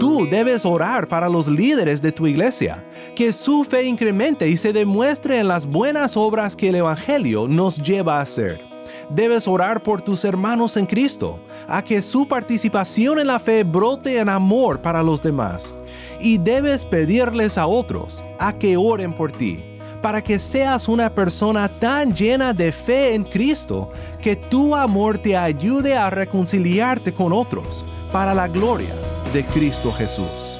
Tú debes orar para los líderes de tu iglesia, que su fe incremente y se demuestre en las buenas obras que el Evangelio nos lleva a hacer. Debes orar por tus hermanos en Cristo, a que su participación en la fe brote en amor para los demás. Y debes pedirles a otros a que oren por ti, para que seas una persona tan llena de fe en Cristo que tu amor te ayude a reconciliarte con otros, para la gloria de Cristo Jesús.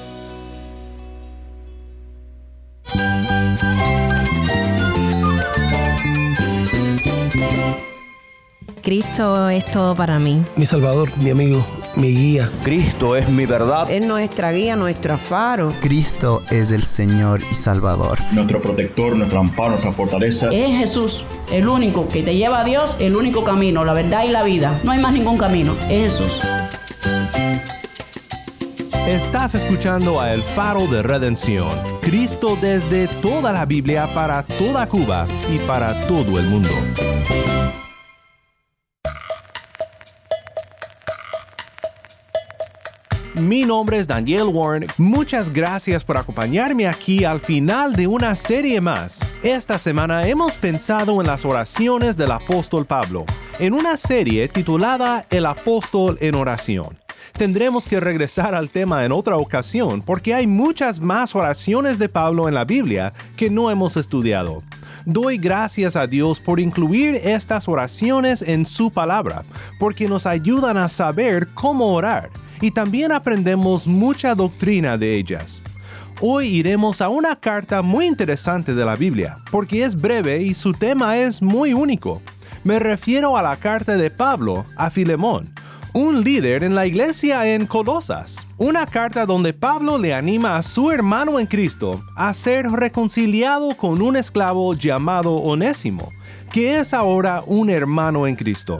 Cristo es todo para mí. Mi Salvador, mi amigo, mi guía. Cristo es mi verdad. Es nuestra guía, nuestro faro. Cristo es el Señor y Salvador. Nuestro protector, nuestro amparo, nuestra fortaleza. Es Jesús, el único que te lleva a Dios, el único camino, la verdad y la vida. No hay más ningún camino, es Jesús. Estás escuchando a El Faro de Redención, Cristo desde toda la Biblia para toda Cuba y para todo el mundo. Mi nombre es Daniel Warren. Muchas gracias por acompañarme aquí al final de una serie más. Esta semana hemos pensado en las oraciones del apóstol Pablo, en una serie titulada El apóstol en oración. Tendremos que regresar al tema en otra ocasión porque hay muchas más oraciones de Pablo en la Biblia que no hemos estudiado. Doy gracias a Dios por incluir estas oraciones en su palabra, porque nos ayudan a saber cómo orar y también aprendemos mucha doctrina de ellas. Hoy iremos a una carta muy interesante de la Biblia, porque es breve y su tema es muy único. Me refiero a la carta de Pablo a Filemón, un líder en la iglesia en Colosas. Una carta donde Pablo le anima a su hermano en Cristo a ser reconciliado con un esclavo llamado Onésimo, que es ahora un hermano en Cristo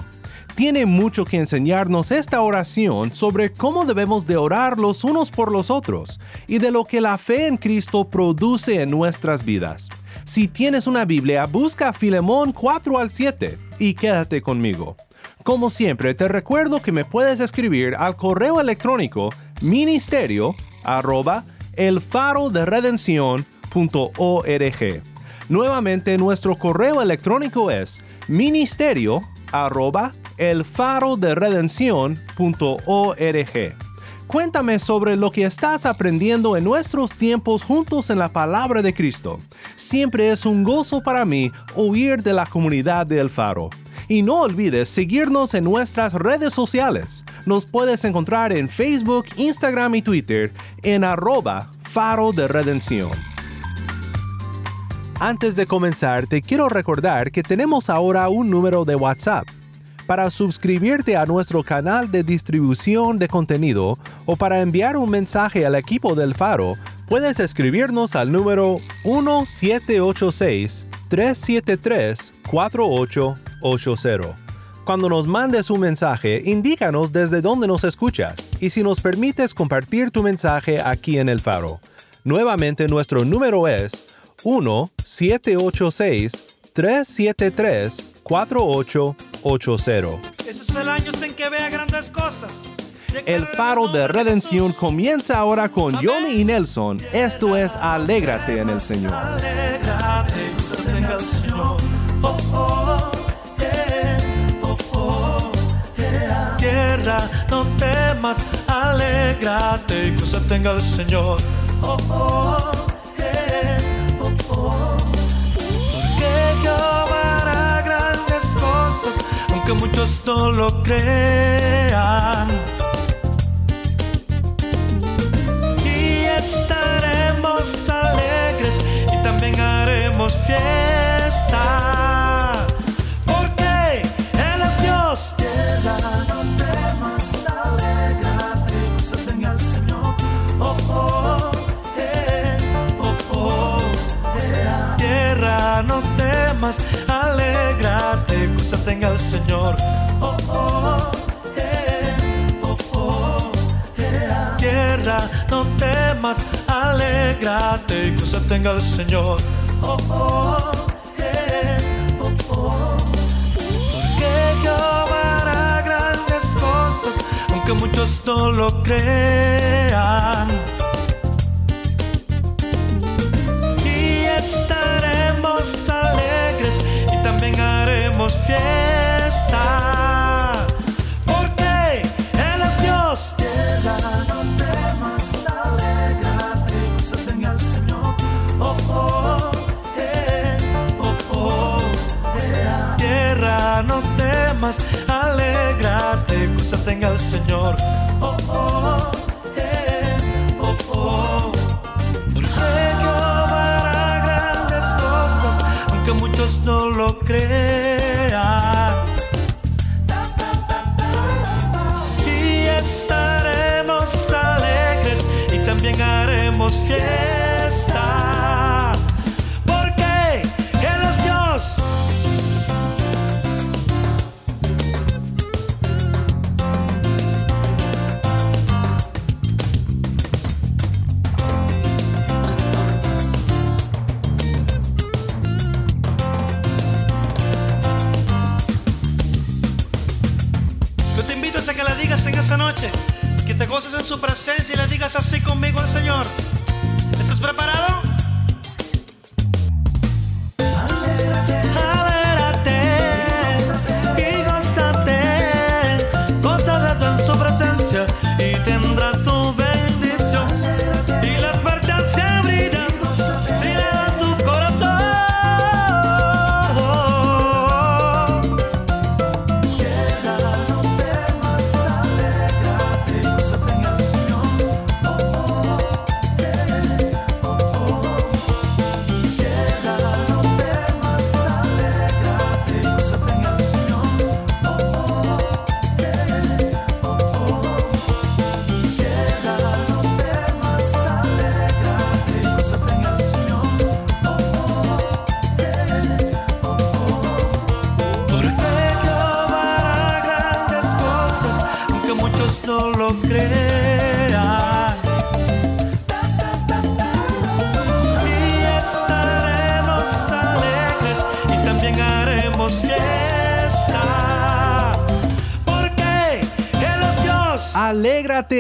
tiene mucho que enseñarnos esta oración sobre cómo debemos de orar los unos por los otros y de lo que la fe en Cristo produce en nuestras vidas. Si tienes una Biblia, busca Filemón 4 al 7 y quédate conmigo. Como siempre, te recuerdo que me puedes escribir al correo electrónico ministerio arroba el faro de Nuevamente, nuestro correo electrónico es ministerio arroba elfaroderedención.org. Cuéntame sobre lo que estás aprendiendo en nuestros tiempos juntos en la palabra de Cristo. Siempre es un gozo para mí oír de la comunidad de El Faro. Y no olvides seguirnos en nuestras redes sociales. Nos puedes encontrar en Facebook, Instagram y Twitter en arroba faro de redención. Antes de comenzar, te quiero recordar que tenemos ahora un número de WhatsApp para suscribirte a nuestro canal de distribución de contenido o para enviar un mensaje al equipo del Faro, puedes escribirnos al número 1786-373-4880. Cuando nos mandes un mensaje, indícanos desde dónde nos escuchas y si nos permites compartir tu mensaje aquí en el Faro. Nuevamente nuestro número es 1786 373 4880. Ese es el año en que vea grandes cosas. El faro de redención comienza ahora con Johnny y Nelson. Esto es Alégrate en el Señor. Alégrate, no temas, alégrate y cosa tenga el Señor. Oh, oh, yeah. oh, oh. Porque Jehová hará grandes cosas, aunque muchos no lo crean. Y estaremos alegres y también haremos fiesta. alegrías, alegrate, gozate en el Señor. Oh, oh, eh, oh, oh, eh, ah. Tierra, no temas, alegrate, gozate en el Señor. Oh, oh, eh, oh, oh. Porque Jehová grandes cosas, aunque muchos no lo crean. Y está también haremos fiesta. Porque Él es Dios. Tierra, no temas, alégrate, gózate el Señor. Oh, oh, eh, oh, oh, eh. Tierra, no temas, alégrate, gózate el Señor. Oh, oh, no lo crean. Y estaremos alegres y también haremos fiesta. Te en su presencia y le digas así conmigo al Señor. ¿Estás preparado?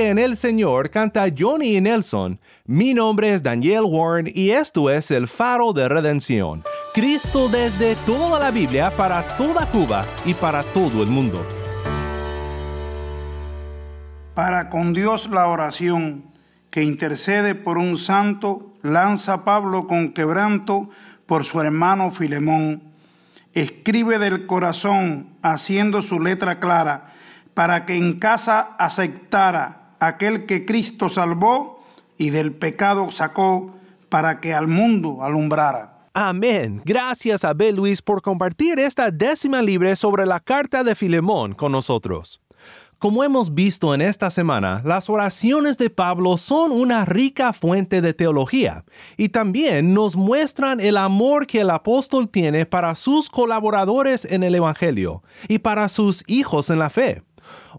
En el Señor, canta Johnny Nelson. Mi nombre es Daniel Warren y esto es el faro de redención. Cristo desde toda la Biblia para toda Cuba y para todo el mundo. Para con Dios la oración que intercede por un santo, lanza Pablo con quebranto por su hermano Filemón. Escribe del corazón, haciendo su letra clara, para que en casa aceptara aquel que Cristo salvó y del pecado sacó, para que al mundo alumbrara. Amén. Gracias a B. Luis por compartir esta décima libre sobre la carta de Filemón con nosotros. Como hemos visto en esta semana, las oraciones de Pablo son una rica fuente de teología y también nos muestran el amor que el apóstol tiene para sus colaboradores en el Evangelio y para sus hijos en la fe.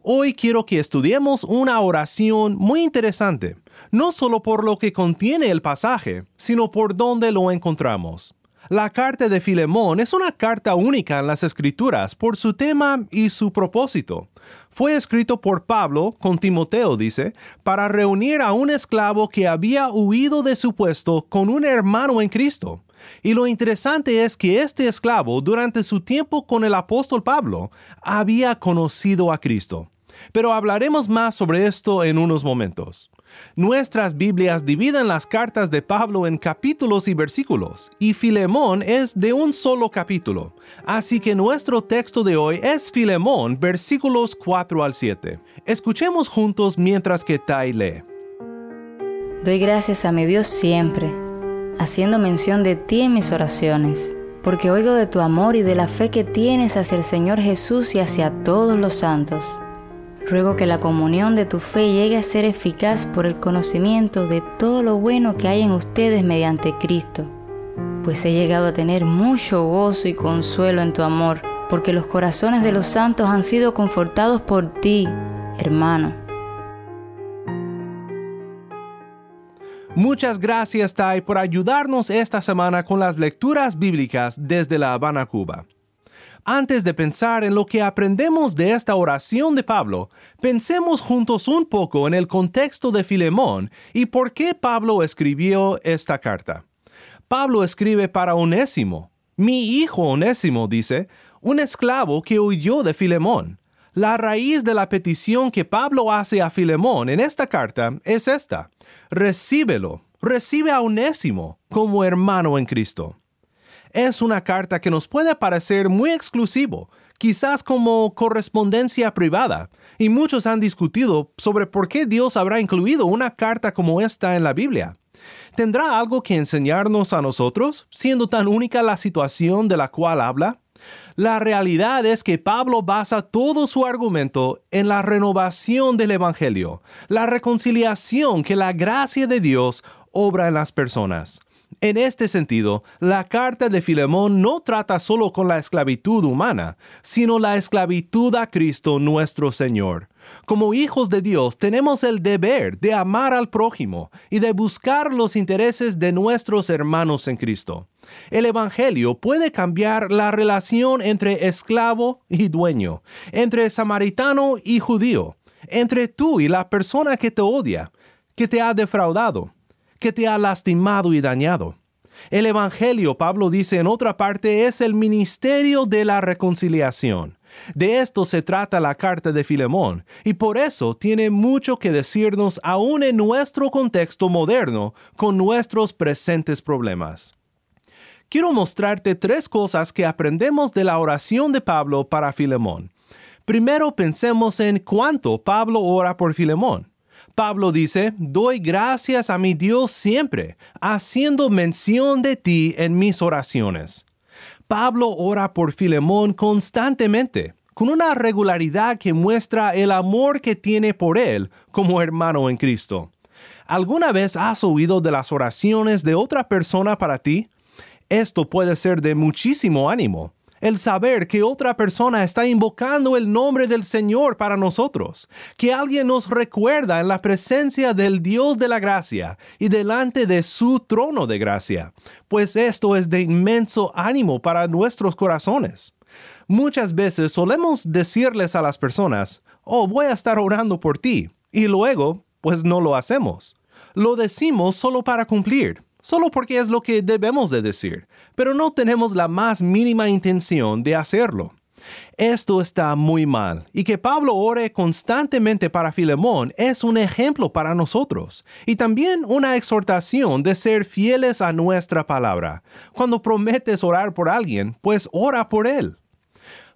Hoy quiero que estudiemos una oración muy interesante, no solo por lo que contiene el pasaje, sino por dónde lo encontramos. La carta de Filemón es una carta única en las Escrituras por su tema y su propósito. Fue escrito por Pablo, con Timoteo dice, para reunir a un esclavo que había huido de su puesto con un hermano en Cristo. Y lo interesante es que este esclavo, durante su tiempo con el apóstol Pablo, había conocido a Cristo. Pero hablaremos más sobre esto en unos momentos. Nuestras Biblias dividen las cartas de Pablo en capítulos y versículos, y Filemón es de un solo capítulo. Así que nuestro texto de hoy es Filemón, versículos 4 al 7. Escuchemos juntos mientras que Tai lee. Doy gracias a mi Dios siempre, haciendo mención de ti en mis oraciones, porque oigo de tu amor y de la fe que tienes hacia el Señor Jesús y hacia todos los santos. Ruego que la comunión de tu fe llegue a ser eficaz por el conocimiento de todo lo bueno que hay en ustedes mediante Cristo, pues he llegado a tener mucho gozo y consuelo en tu amor, porque los corazones de los santos han sido confortados por ti, hermano. Muchas gracias, Tai, por ayudarnos esta semana con las lecturas bíblicas desde La Habana, Cuba. Antes de pensar en lo que aprendemos de esta oración de Pablo, pensemos juntos un poco en el contexto de Filemón y por qué Pablo escribió esta carta. Pablo escribe para Onésimo. Mi hijo Onésimo, dice, un esclavo que huyó de Filemón. La raíz de la petición que Pablo hace a Filemón en esta carta es esta. Recíbelo, recibe a Onésimo como hermano en Cristo. Es una carta que nos puede parecer muy exclusivo, quizás como correspondencia privada, y muchos han discutido sobre por qué Dios habrá incluido una carta como esta en la Biblia. ¿Tendrá algo que enseñarnos a nosotros, siendo tan única la situación de la cual habla? La realidad es que Pablo basa todo su argumento en la renovación del Evangelio, la reconciliación que la gracia de Dios obra en las personas. En este sentido, la carta de Filemón no trata solo con la esclavitud humana, sino la esclavitud a Cristo nuestro Señor. Como hijos de Dios tenemos el deber de amar al prójimo y de buscar los intereses de nuestros hermanos en Cristo. El Evangelio puede cambiar la relación entre esclavo y dueño, entre samaritano y judío, entre tú y la persona que te odia, que te ha defraudado que te ha lastimado y dañado. El Evangelio, Pablo dice en otra parte, es el ministerio de la reconciliación. De esto se trata la carta de Filemón, y por eso tiene mucho que decirnos aún en nuestro contexto moderno con nuestros presentes problemas. Quiero mostrarte tres cosas que aprendemos de la oración de Pablo para Filemón. Primero pensemos en cuánto Pablo ora por Filemón. Pablo dice, doy gracias a mi Dios siempre, haciendo mención de ti en mis oraciones. Pablo ora por Filemón constantemente, con una regularidad que muestra el amor que tiene por él como hermano en Cristo. ¿Alguna vez has oído de las oraciones de otra persona para ti? Esto puede ser de muchísimo ánimo el saber que otra persona está invocando el nombre del Señor para nosotros, que alguien nos recuerda en la presencia del Dios de la gracia y delante de su trono de gracia, pues esto es de inmenso ánimo para nuestros corazones. Muchas veces solemos decirles a las personas, oh, voy a estar orando por ti, y luego, pues no lo hacemos. Lo decimos solo para cumplir, solo porque es lo que debemos de decir, pero no tenemos la más mínima intención de hacerlo. Esto está muy mal, y que Pablo ore constantemente para Filemón es un ejemplo para nosotros, y también una exhortación de ser fieles a nuestra palabra. Cuando prometes orar por alguien, pues ora por él.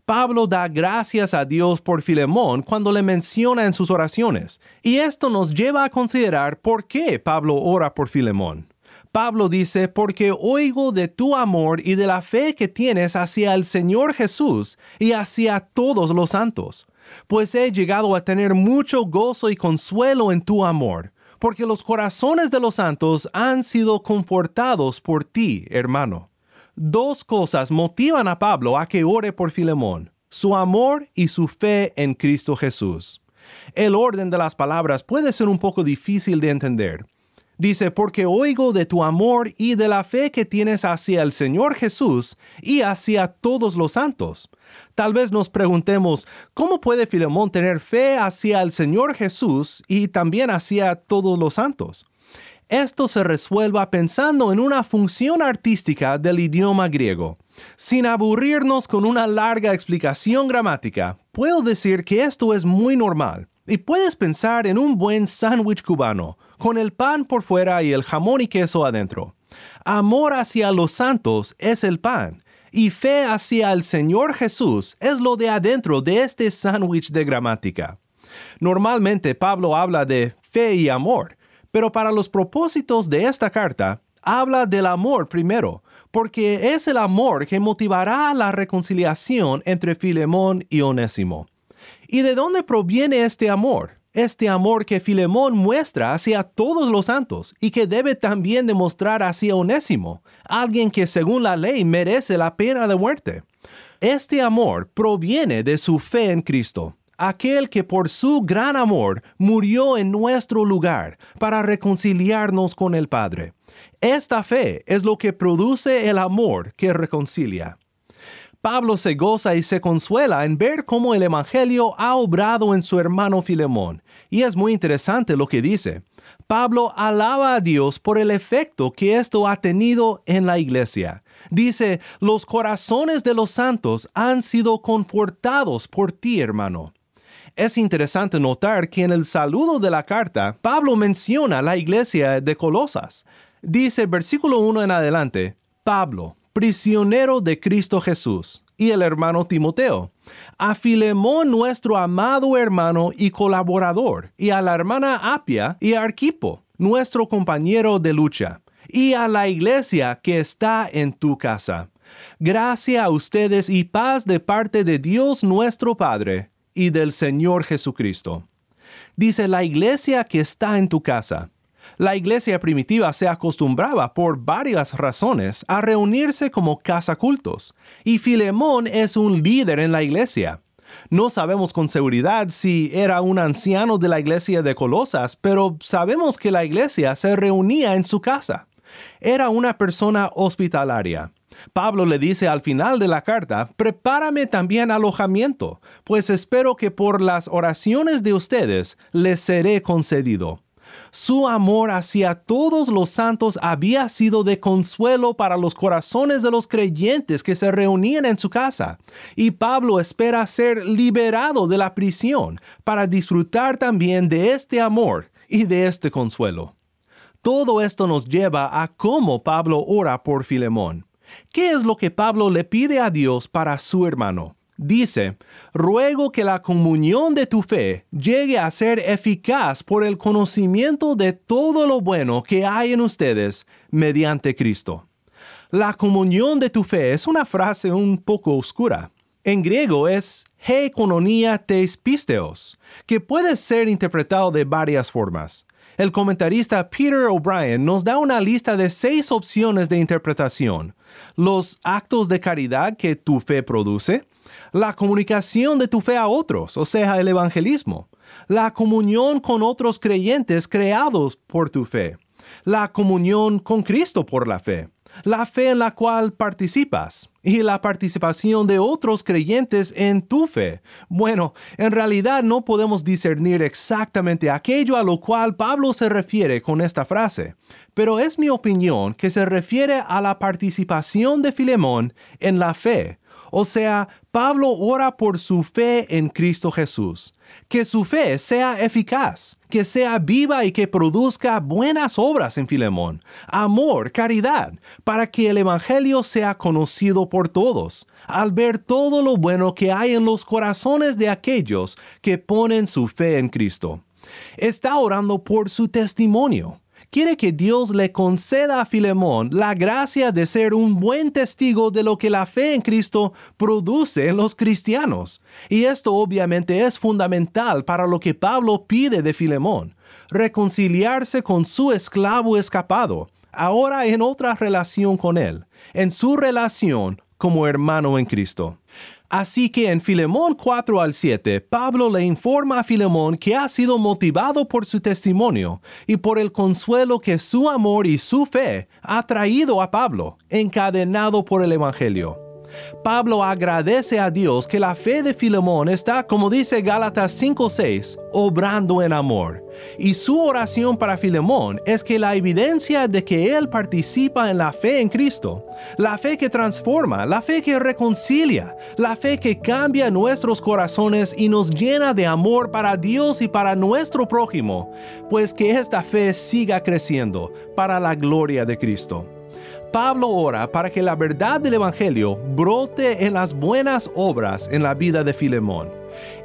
Pablo da gracias a Dios por Filemón cuando le menciona en sus oraciones, y esto nos lleva a considerar por qué Pablo ora por Filemón. Pablo dice, porque oigo de tu amor y de la fe que tienes hacia el Señor Jesús y hacia todos los santos, pues he llegado a tener mucho gozo y consuelo en tu amor, porque los corazones de los santos han sido confortados por ti, hermano. Dos cosas motivan a Pablo a que ore por Filemón, su amor y su fe en Cristo Jesús. El orden de las palabras puede ser un poco difícil de entender, Dice, porque oigo de tu amor y de la fe que tienes hacia el Señor Jesús y hacia todos los santos. Tal vez nos preguntemos, ¿cómo puede Filemón tener fe hacia el Señor Jesús y también hacia todos los santos? Esto se resuelva pensando en una función artística del idioma griego. Sin aburrirnos con una larga explicación gramática, puedo decir que esto es muy normal. Y puedes pensar en un buen sándwich cubano, con el pan por fuera y el jamón y queso adentro. Amor hacia los santos es el pan, y fe hacia el Señor Jesús es lo de adentro de este sándwich de gramática. Normalmente Pablo habla de fe y amor, pero para los propósitos de esta carta, habla del amor primero, porque es el amor que motivará la reconciliación entre Filemón y Onésimo. ¿Y de dónde proviene este amor? Este amor que Filemón muestra hacia todos los santos y que debe también demostrar hacia Onésimo, alguien que según la ley merece la pena de muerte. Este amor proviene de su fe en Cristo, aquel que por su gran amor murió en nuestro lugar para reconciliarnos con el Padre. Esta fe es lo que produce el amor que reconcilia. Pablo se goza y se consuela en ver cómo el Evangelio ha obrado en su hermano Filemón y es muy interesante lo que dice. Pablo alaba a Dios por el efecto que esto ha tenido en la iglesia. Dice, los corazones de los santos han sido confortados por ti, hermano. Es interesante notar que en el saludo de la carta, Pablo menciona la iglesia de Colosas. Dice versículo 1 en adelante, Pablo, prisionero de Cristo Jesús, y el hermano Timoteo, a Filemón nuestro amado hermano y colaborador, y a la hermana Apia y a Arquipo, nuestro compañero de lucha, y a la iglesia que está en tu casa. Gracia a ustedes y paz de parte de Dios nuestro Padre y del Señor Jesucristo. Dice la iglesia que está en tu casa. La iglesia primitiva se acostumbraba por varias razones a reunirse como casa cultos, y Filemón es un líder en la iglesia. No sabemos con seguridad si era un anciano de la iglesia de Colosas, pero sabemos que la iglesia se reunía en su casa. Era una persona hospitalaria. Pablo le dice al final de la carta, prepárame también alojamiento, pues espero que por las oraciones de ustedes les seré concedido. Su amor hacia todos los santos había sido de consuelo para los corazones de los creyentes que se reunían en su casa, y Pablo espera ser liberado de la prisión para disfrutar también de este amor y de este consuelo. Todo esto nos lleva a cómo Pablo ora por Filemón. ¿Qué es lo que Pablo le pide a Dios para su hermano? Dice, ruego que la comunión de tu fe llegue a ser eficaz por el conocimiento de todo lo bueno que hay en ustedes mediante Cristo. La comunión de tu fe es una frase un poco oscura. En griego es he kononia tes pisteos, que puede ser interpretado de varias formas. El comentarista Peter O'Brien nos da una lista de seis opciones de interpretación. Los actos de caridad que tu fe produce, la comunicación de tu fe a otros, o sea, el evangelismo, la comunión con otros creyentes creados por tu fe, la comunión con Cristo por la fe, la fe en la cual participas y la participación de otros creyentes en tu fe. Bueno, en realidad no podemos discernir exactamente aquello a lo cual Pablo se refiere con esta frase, pero es mi opinión que se refiere a la participación de Filemón en la fe, o sea, Pablo ora por su fe en Cristo Jesús. Que su fe sea eficaz, que sea viva y que produzca buenas obras en Filemón, amor, caridad, para que el Evangelio sea conocido por todos, al ver todo lo bueno que hay en los corazones de aquellos que ponen su fe en Cristo. Está orando por su testimonio quiere que Dios le conceda a Filemón la gracia de ser un buen testigo de lo que la fe en Cristo produce en los cristianos. Y esto obviamente es fundamental para lo que Pablo pide de Filemón, reconciliarse con su esclavo escapado, ahora en otra relación con él, en su relación como hermano en Cristo. Así que en Filemón 4 al 7, Pablo le informa a Filemón que ha sido motivado por su testimonio y por el consuelo que su amor y su fe ha traído a Pablo, encadenado por el Evangelio. Pablo agradece a Dios que la fe de Filemón está, como dice Gálatas 5:6, obrando en amor. Y su oración para Filemón es que la evidencia de que él participa en la fe en Cristo, la fe que transforma, la fe que reconcilia, la fe que cambia nuestros corazones y nos llena de amor para Dios y para nuestro prójimo, pues que esta fe siga creciendo para la gloria de Cristo. Pablo ora para que la verdad del Evangelio brote en las buenas obras en la vida de Filemón.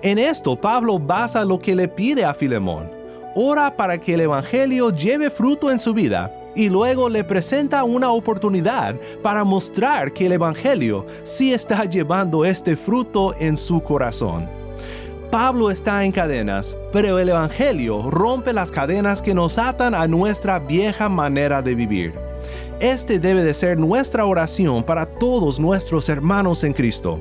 En esto Pablo basa lo que le pide a Filemón. Ora para que el Evangelio lleve fruto en su vida y luego le presenta una oportunidad para mostrar que el Evangelio sí está llevando este fruto en su corazón. Pablo está en cadenas, pero el Evangelio rompe las cadenas que nos atan a nuestra vieja manera de vivir. Este debe de ser nuestra oración para todos nuestros hermanos en Cristo.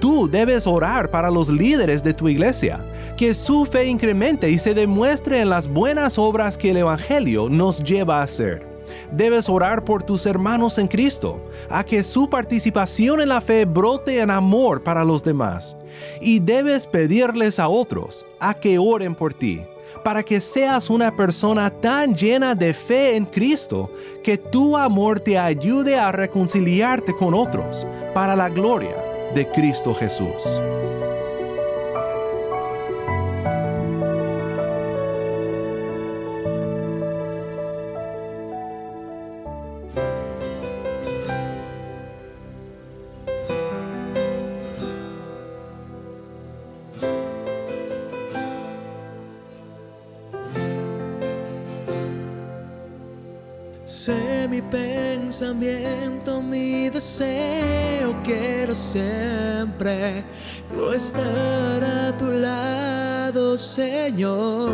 Tú debes orar para los líderes de tu iglesia, que su fe incremente y se demuestre en las buenas obras que el Evangelio nos lleva a hacer. Debes orar por tus hermanos en Cristo, a que su participación en la fe brote en amor para los demás. Y debes pedirles a otros a que oren por ti para que seas una persona tan llena de fe en Cristo que tu amor te ayude a reconciliarte con otros para la gloria de Cristo Jesús. no estar a tu lado, Señor.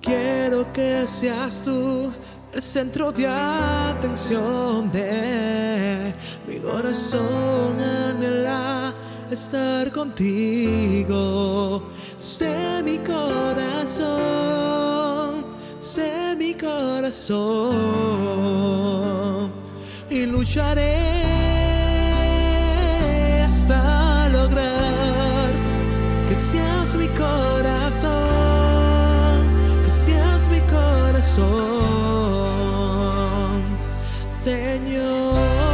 Quiero que seas tú el centro de atención de mi corazón anhela estar contigo. Sé mi corazón, sé mi corazón y lucharé corazón, que seas mi corazón, Señor.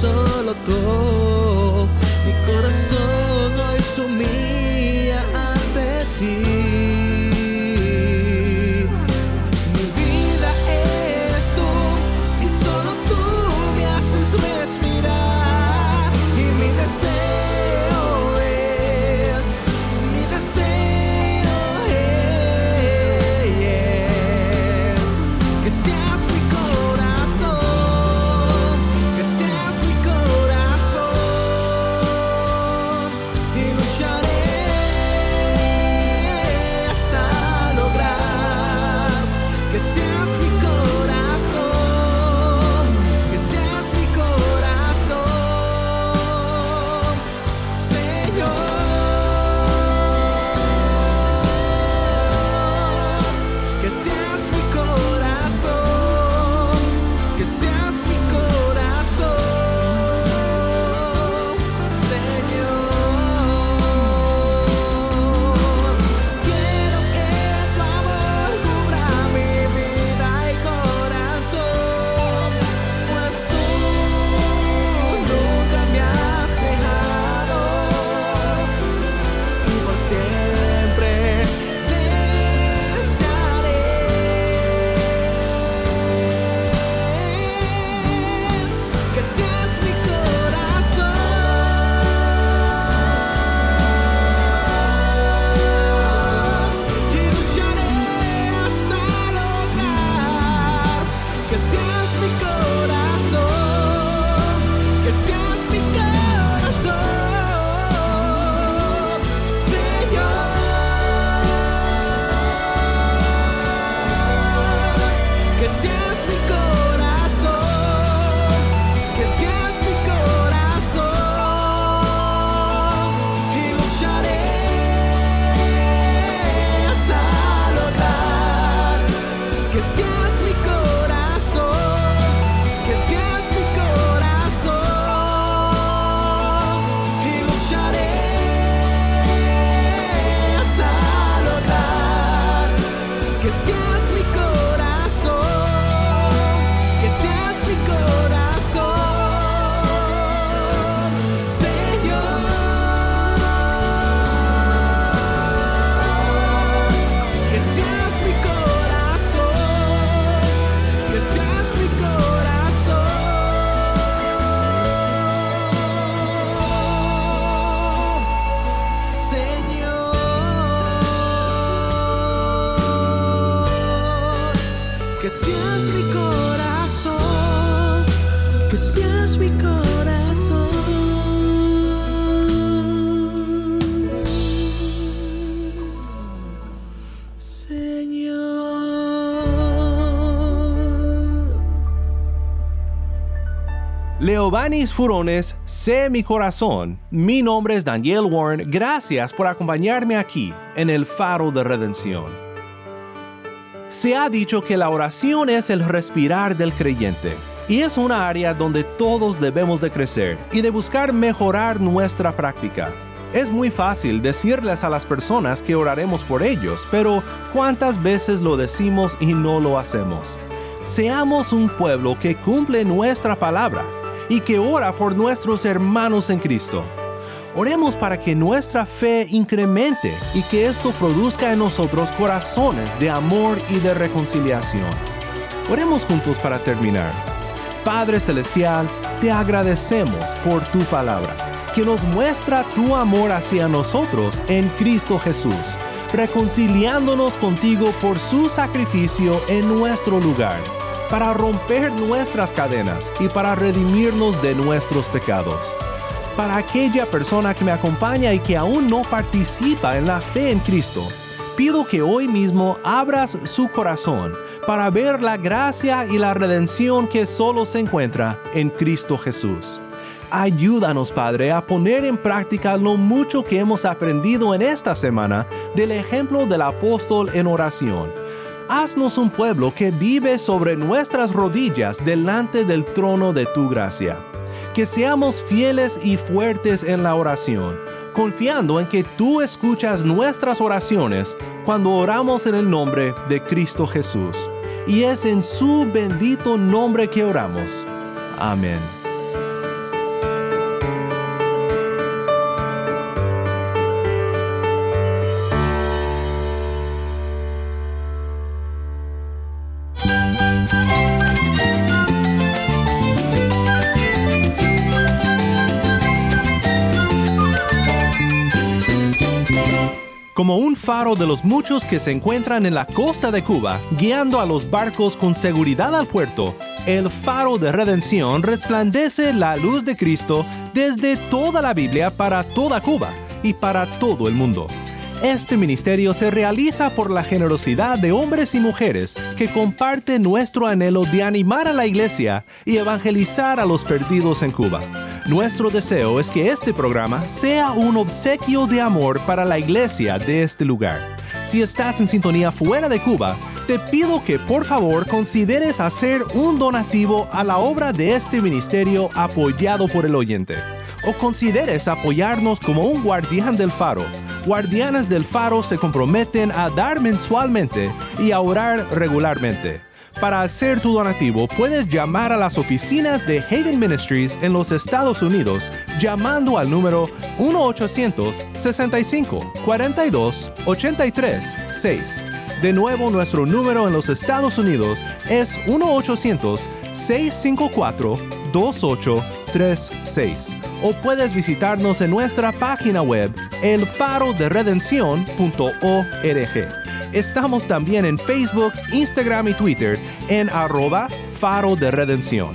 solo tú Señor, que seas mi corazón, que seas mi corazón. Leobanis Furones, sé mi corazón. Mi nombre es Daniel Warren. Gracias por acompañarme aquí en el Faro de Redención. Se ha dicho que la oración es el respirar del creyente y es una área donde todos debemos de crecer y de buscar mejorar nuestra práctica. Es muy fácil decirles a las personas que oraremos por ellos, pero ¿cuántas veces lo decimos y no lo hacemos? Seamos un pueblo que cumple nuestra palabra y que ora por nuestros hermanos en Cristo. Oremos para que nuestra fe incremente y que esto produzca en nosotros corazones de amor y de reconciliación. Oremos juntos para terminar. Padre Celestial, te agradecemos por tu palabra, que nos muestra tu amor hacia nosotros en Cristo Jesús, reconciliándonos contigo por su sacrificio en nuestro lugar para romper nuestras cadenas y para redimirnos de nuestros pecados. Para aquella persona que me acompaña y que aún no participa en la fe en Cristo, pido que hoy mismo abras su corazón para ver la gracia y la redención que solo se encuentra en Cristo Jesús. Ayúdanos, Padre, a poner en práctica lo mucho que hemos aprendido en esta semana del ejemplo del apóstol en oración haznos un pueblo que vive sobre nuestras rodillas delante del trono de tu gracia. Que seamos fieles y fuertes en la oración, confiando en que tú escuchas nuestras oraciones cuando oramos en el nombre de Cristo Jesús. Y es en su bendito nombre que oramos. Amén. Faro de los muchos que se encuentran en la costa de Cuba, guiando a los barcos con seguridad al puerto, el faro de redención resplandece la luz de Cristo desde toda la Biblia para toda Cuba y para todo el mundo. Este ministerio se realiza por la generosidad de hombres y mujeres que comparten nuestro anhelo de animar a la iglesia y evangelizar a los perdidos en Cuba. Nuestro deseo es que este programa sea un obsequio de amor para la iglesia de este lugar. Si estás en sintonía fuera de Cuba, te pido que por favor consideres hacer un donativo a la obra de este ministerio apoyado por el oyente. O consideres apoyarnos como un guardián del faro. Guardianes del faro se comprometen a dar mensualmente y a orar regularmente. Para hacer tu donativo, puedes llamar a las oficinas de Haven Ministries en los Estados Unidos llamando al número 1-800-65-42-83-6. De nuevo, nuestro número en los Estados Unidos es 1-800-654-2836. O puedes visitarnos en nuestra página web elfaroderedención.org. Estamos también en Facebook, Instagram y Twitter en arroba faro de redención.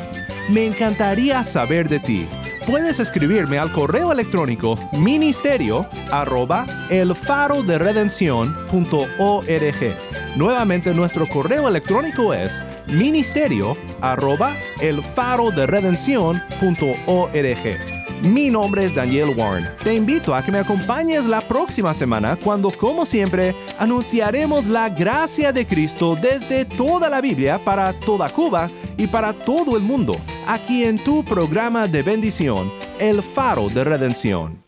Me encantaría saber de ti. Puedes escribirme al correo electrónico ministerio arroba el faro de. Nuevamente nuestro correo electrónico es ministerio arroba el faro de. Mi nombre es Daniel Warren. Te invito a que me acompañes la próxima semana cuando, como siempre, anunciaremos la gracia de Cristo desde toda la Biblia para toda Cuba y para todo el mundo, aquí en tu programa de bendición, El Faro de Redención.